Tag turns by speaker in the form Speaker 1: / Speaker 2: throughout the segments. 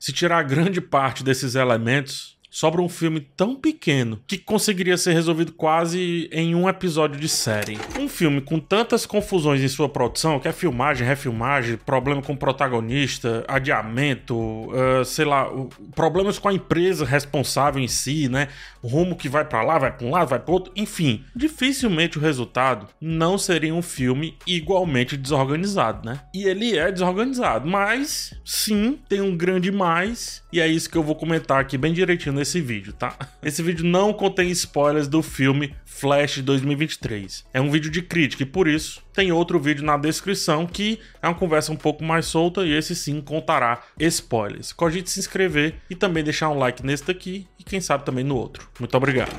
Speaker 1: Se tirar grande parte desses elementos, sobra um filme tão pequeno que conseguiria ser resolvido quase em um episódio de série. Um filme com tantas confusões em sua produção, que é filmagem, refilmagem, problema com o protagonista, adiamento, uh, sei lá, problemas com a empresa responsável em si, né? O rumo que vai para lá, vai para um lado, vai para outro, enfim, dificilmente o resultado não seria um filme igualmente desorganizado, né? E ele é desorganizado, mas sim, tem um grande mais, e é isso que eu vou comentar aqui bem direitinho nesse vídeo, tá? Esse vídeo não contém spoilers do filme Flash 2023. É um vídeo de crítica e por isso tem outro vídeo na descrição que é uma conversa um pouco mais solta e esse sim contará spoilers. Cogite se inscrever e também deixar um like nesse daqui e quem sabe também no outro. Muito obrigado.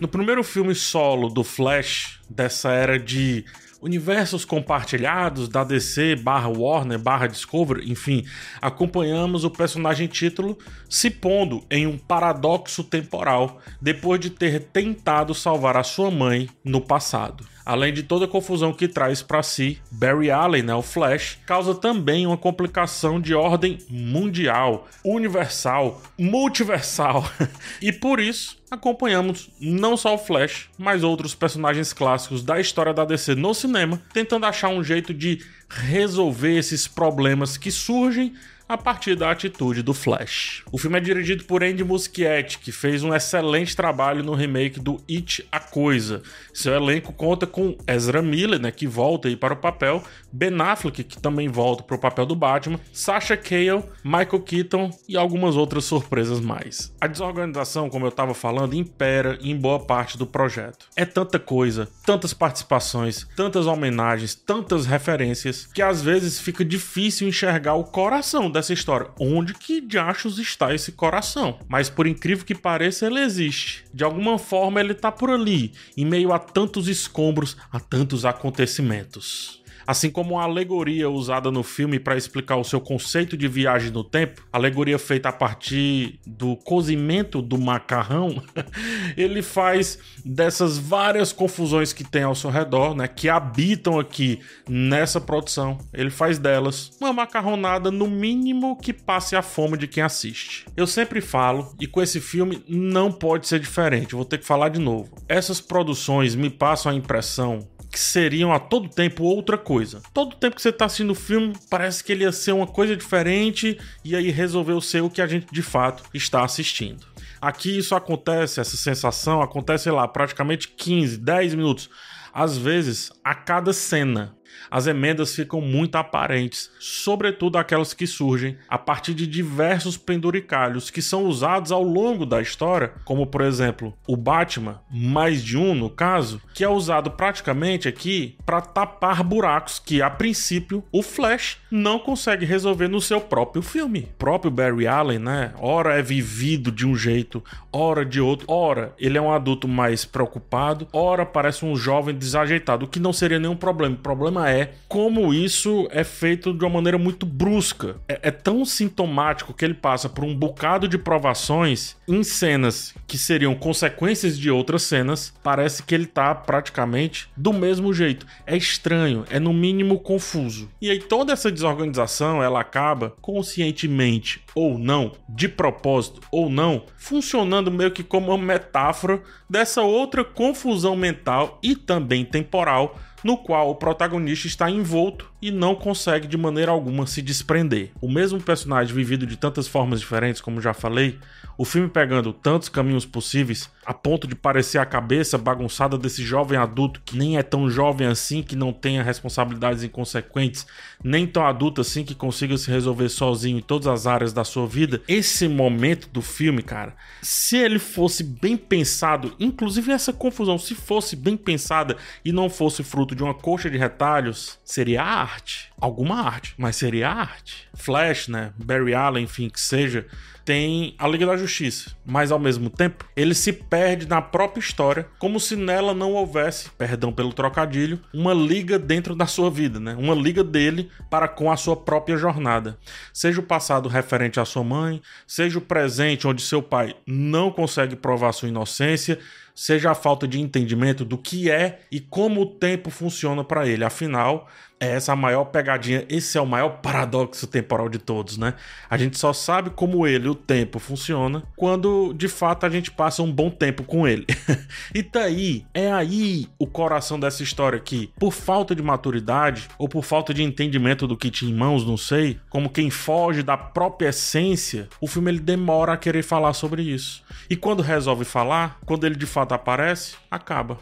Speaker 1: No primeiro filme solo do Flash, dessa era de universos compartilhados da DC barra Warner barra Discovery, enfim, acompanhamos o personagem título se pondo em um paradoxo temporal depois de ter tentado salvar a sua mãe no passado. Além de toda a confusão que traz para si, Barry Allen, né, o Flash, causa também uma complicação de ordem mundial, universal, multiversal. e por isso, acompanhamos não só o Flash, mas outros personagens clássicos da história da DC no cinema, tentando achar um jeito de resolver esses problemas que surgem a partir da atitude do Flash. O filme é dirigido por Andy Muschietti, que fez um excelente trabalho no remake do It a Coisa. Seu elenco conta com Ezra Miller, né, que volta aí para o papel, Ben Affleck, que também volta para o papel do Batman, Sasha Cale, Michael Keaton e algumas outras surpresas mais. A desorganização, como eu estava falando, impera em boa parte do projeto. É tanta coisa, tantas participações, tantas homenagens, tantas referências, que às vezes fica difícil enxergar o coração dessa história. Onde que de achos está esse coração? Mas por incrível que pareça, ele existe. De alguma forma ele está por ali, em meio a tantos escombros, a tantos acontecimentos. Assim como a alegoria usada no filme para explicar o seu conceito de viagem no tempo, alegoria feita a partir do cozimento do macarrão, ele faz dessas várias confusões que tem ao seu redor, né, que habitam aqui nessa produção, ele faz delas uma macarronada no mínimo que passe a fome de quem assiste. Eu sempre falo, e com esse filme não pode ser diferente, vou ter que falar de novo. Essas produções me passam a impressão que seriam a todo tempo outra coisa. Todo tempo que você tá assistindo o filme, parece que ele ia ser uma coisa diferente e aí resolveu ser o que a gente de fato está assistindo. Aqui isso acontece, essa sensação acontece, sei lá, praticamente 15, 10 minutos. Às vezes, a cada cena as emendas ficam muito aparentes, sobretudo aquelas que surgem a partir de diversos penduricalhos que são usados ao longo da história, como por exemplo o Batman, mais de um no caso, que é usado praticamente aqui para tapar buracos que a princípio o Flash não consegue resolver no seu próprio filme. O próprio Barry Allen, né? Ora é vivido de um jeito, ora de outro, ora ele é um adulto mais preocupado, ora parece um jovem desajeitado, o que não seria nenhum problema. O problema é como isso é feito de uma maneira muito brusca. É, é tão sintomático que ele passa por um bocado de provações em cenas que seriam consequências de outras cenas. Parece que ele tá praticamente do mesmo jeito. É estranho, é no mínimo confuso. E aí toda essa desorganização ela acaba conscientemente ou não, de propósito ou não, funcionando meio que como uma metáfora dessa outra confusão mental e também temporal no qual o protagonista está envolto e não consegue de maneira alguma se desprender. O mesmo personagem vivido de tantas formas diferentes, como já falei, o filme pegando tantos caminhos possíveis, a ponto de parecer a cabeça bagunçada desse jovem adulto que nem é tão jovem assim, que não tenha responsabilidades inconsequentes, nem tão adulto assim que consiga se resolver sozinho em todas as áreas da sua vida. Esse momento do filme, cara, se ele fosse bem pensado, inclusive essa confusão, se fosse bem pensada e não fosse fruto de uma coxa de retalhos, seria arte. Alguma arte, mas seria arte. Flash, né? Barry Allen, enfim, que seja tem a Liga da Justiça, mas ao mesmo tempo ele se perde na própria história, como se nela não houvesse, perdão pelo trocadilho, uma liga dentro da sua vida, né? Uma liga dele para com a sua própria jornada. Seja o passado referente à sua mãe, seja o presente onde seu pai não consegue provar sua inocência, seja a falta de entendimento do que é e como o tempo funciona para ele. Afinal, é essa a maior pegadinha, esse é o maior paradoxo temporal de todos, né? A gente só sabe como ele, o tempo, funciona quando de fato a gente passa um bom tempo com ele. e tá aí, é aí o coração dessa história aqui. Por falta de maturidade ou por falta de entendimento do que tinha em mãos, não sei, como quem foge da própria essência, o filme ele demora a querer falar sobre isso. E quando resolve falar, quando ele de fato aparece, acaba.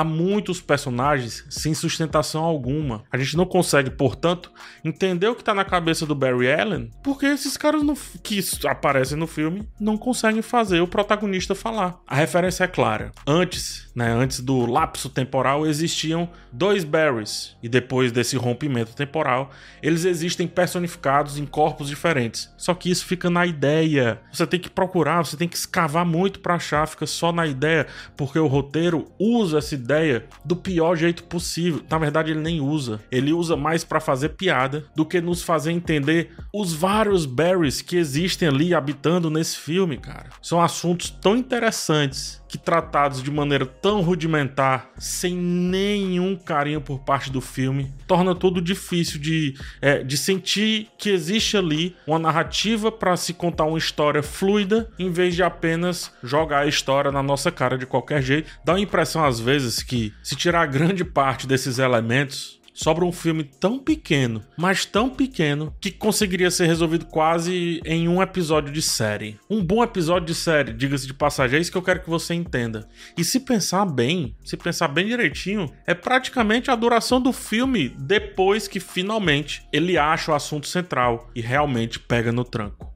Speaker 1: Há muitos personagens sem sustentação alguma. A gente não consegue, portanto, entender o que tá na cabeça do Barry Allen, porque esses caras no, que aparecem no filme não conseguem fazer o protagonista falar. A referência é clara. Antes, né, antes do lapso temporal, existiam dois Barrys, e depois desse rompimento temporal, eles existem personificados em corpos diferentes. Só que isso fica na ideia. Você tem que procurar, você tem que escavar muito para achar, fica só na ideia, porque o roteiro usa essa ideia ideia do pior jeito possível. Na verdade, ele nem usa. Ele usa mais para fazer piada do que nos fazer entender os vários Barrys que existem ali habitando nesse filme, cara. São assuntos tão interessantes que tratados de maneira tão rudimentar, sem nenhum carinho por parte do filme, torna tudo difícil de, é, de sentir que existe ali uma narrativa para se contar uma história fluida, em vez de apenas jogar a história na nossa cara de qualquer jeito. Dá a impressão às vezes que se tirar grande parte desses elementos sobra um filme tão pequeno, mas tão pequeno, que conseguiria ser resolvido quase em um episódio de série. Um bom episódio de série, diga-se de passagem, é isso que eu quero que você entenda. E se pensar bem, se pensar bem direitinho, é praticamente a duração do filme depois que finalmente ele acha o assunto central e realmente pega no tranco.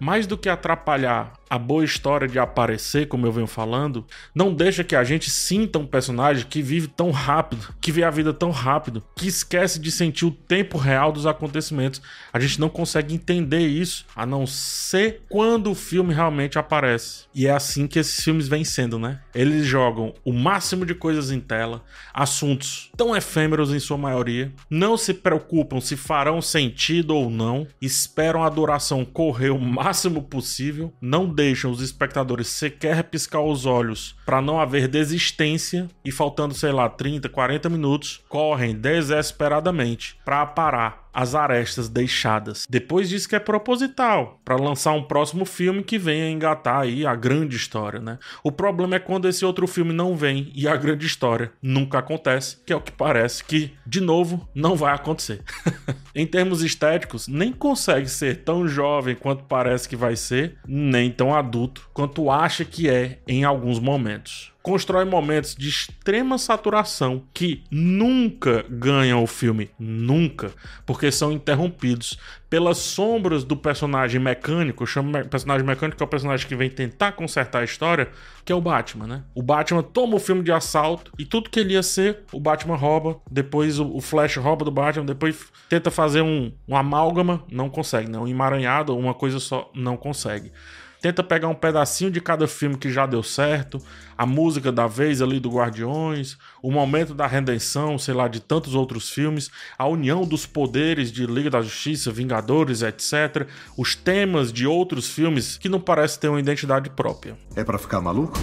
Speaker 1: mais do que atrapalhar a boa história de aparecer, como eu venho falando, não deixa que a gente sinta um personagem que vive tão rápido, que vê a vida tão rápido, que esquece de sentir o tempo real dos acontecimentos. A gente não consegue entender isso, a não ser quando o filme realmente aparece. E é assim que esses filmes vêm sendo, né? Eles jogam o máximo de coisas em tela, assuntos tão efêmeros em sua maioria, não se preocupam se farão sentido ou não, esperam a duração correr o máximo possível, não deixam os espectadores sequer piscar os olhos para não haver desistência e faltando, sei lá, 30, 40 minutos, correm desesperadamente para parar as arestas deixadas. Depois diz que é proposital, para lançar um próximo filme que venha engatar aí a grande história, né? O problema é quando esse outro filme não vem e a grande história nunca acontece, que é o que parece que, de novo, não vai acontecer. em termos estéticos, nem consegue ser tão jovem quanto parece que vai ser, nem tão adulto quanto acha que é em alguns momentos constrói momentos de extrema saturação que nunca ganham o filme, nunca, porque são interrompidos pelas sombras do personagem mecânico, eu chamo personagem mecânico que é o personagem que vem tentar consertar a história, que é o Batman, né? O Batman toma o filme de assalto e tudo que ele ia ser, o Batman rouba, depois o Flash rouba do Batman, depois tenta fazer um, um amálgama, não consegue, né? Um emaranhado, uma coisa só, não consegue tenta pegar um pedacinho de cada filme que já deu certo, a música da vez ali do Guardiões, o momento da redenção, sei lá, de tantos outros filmes, a união dos poderes de Liga da Justiça, Vingadores, etc, os temas de outros filmes que não parecem ter uma identidade própria.
Speaker 2: É para ficar maluco?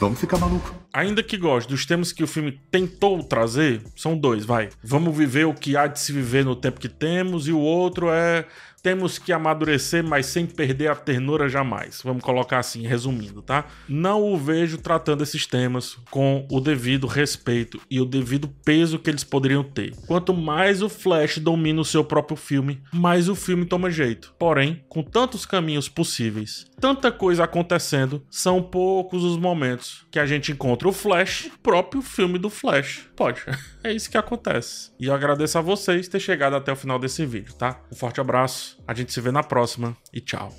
Speaker 2: Vamos ficar maluco.
Speaker 1: Ainda que goste dos temas que o filme tentou trazer, são dois, vai. Vamos viver o que há de se viver no tempo que temos, e o outro é temos que amadurecer, mas sem perder a ternura jamais. Vamos colocar assim, resumindo, tá? Não o vejo tratando esses temas com o devido respeito e o devido peso que eles poderiam ter. Quanto mais o Flash domina o seu próprio filme, mais o filme toma jeito. Porém, com tantos caminhos possíveis, tanta coisa acontecendo, são poucos os momentos que a gente encontra o Flash, o próprio filme do Flash. Pode. É isso que acontece. E eu agradeço a vocês ter chegado até o final desse vídeo, tá? Um forte abraço, a gente se vê na próxima e tchau.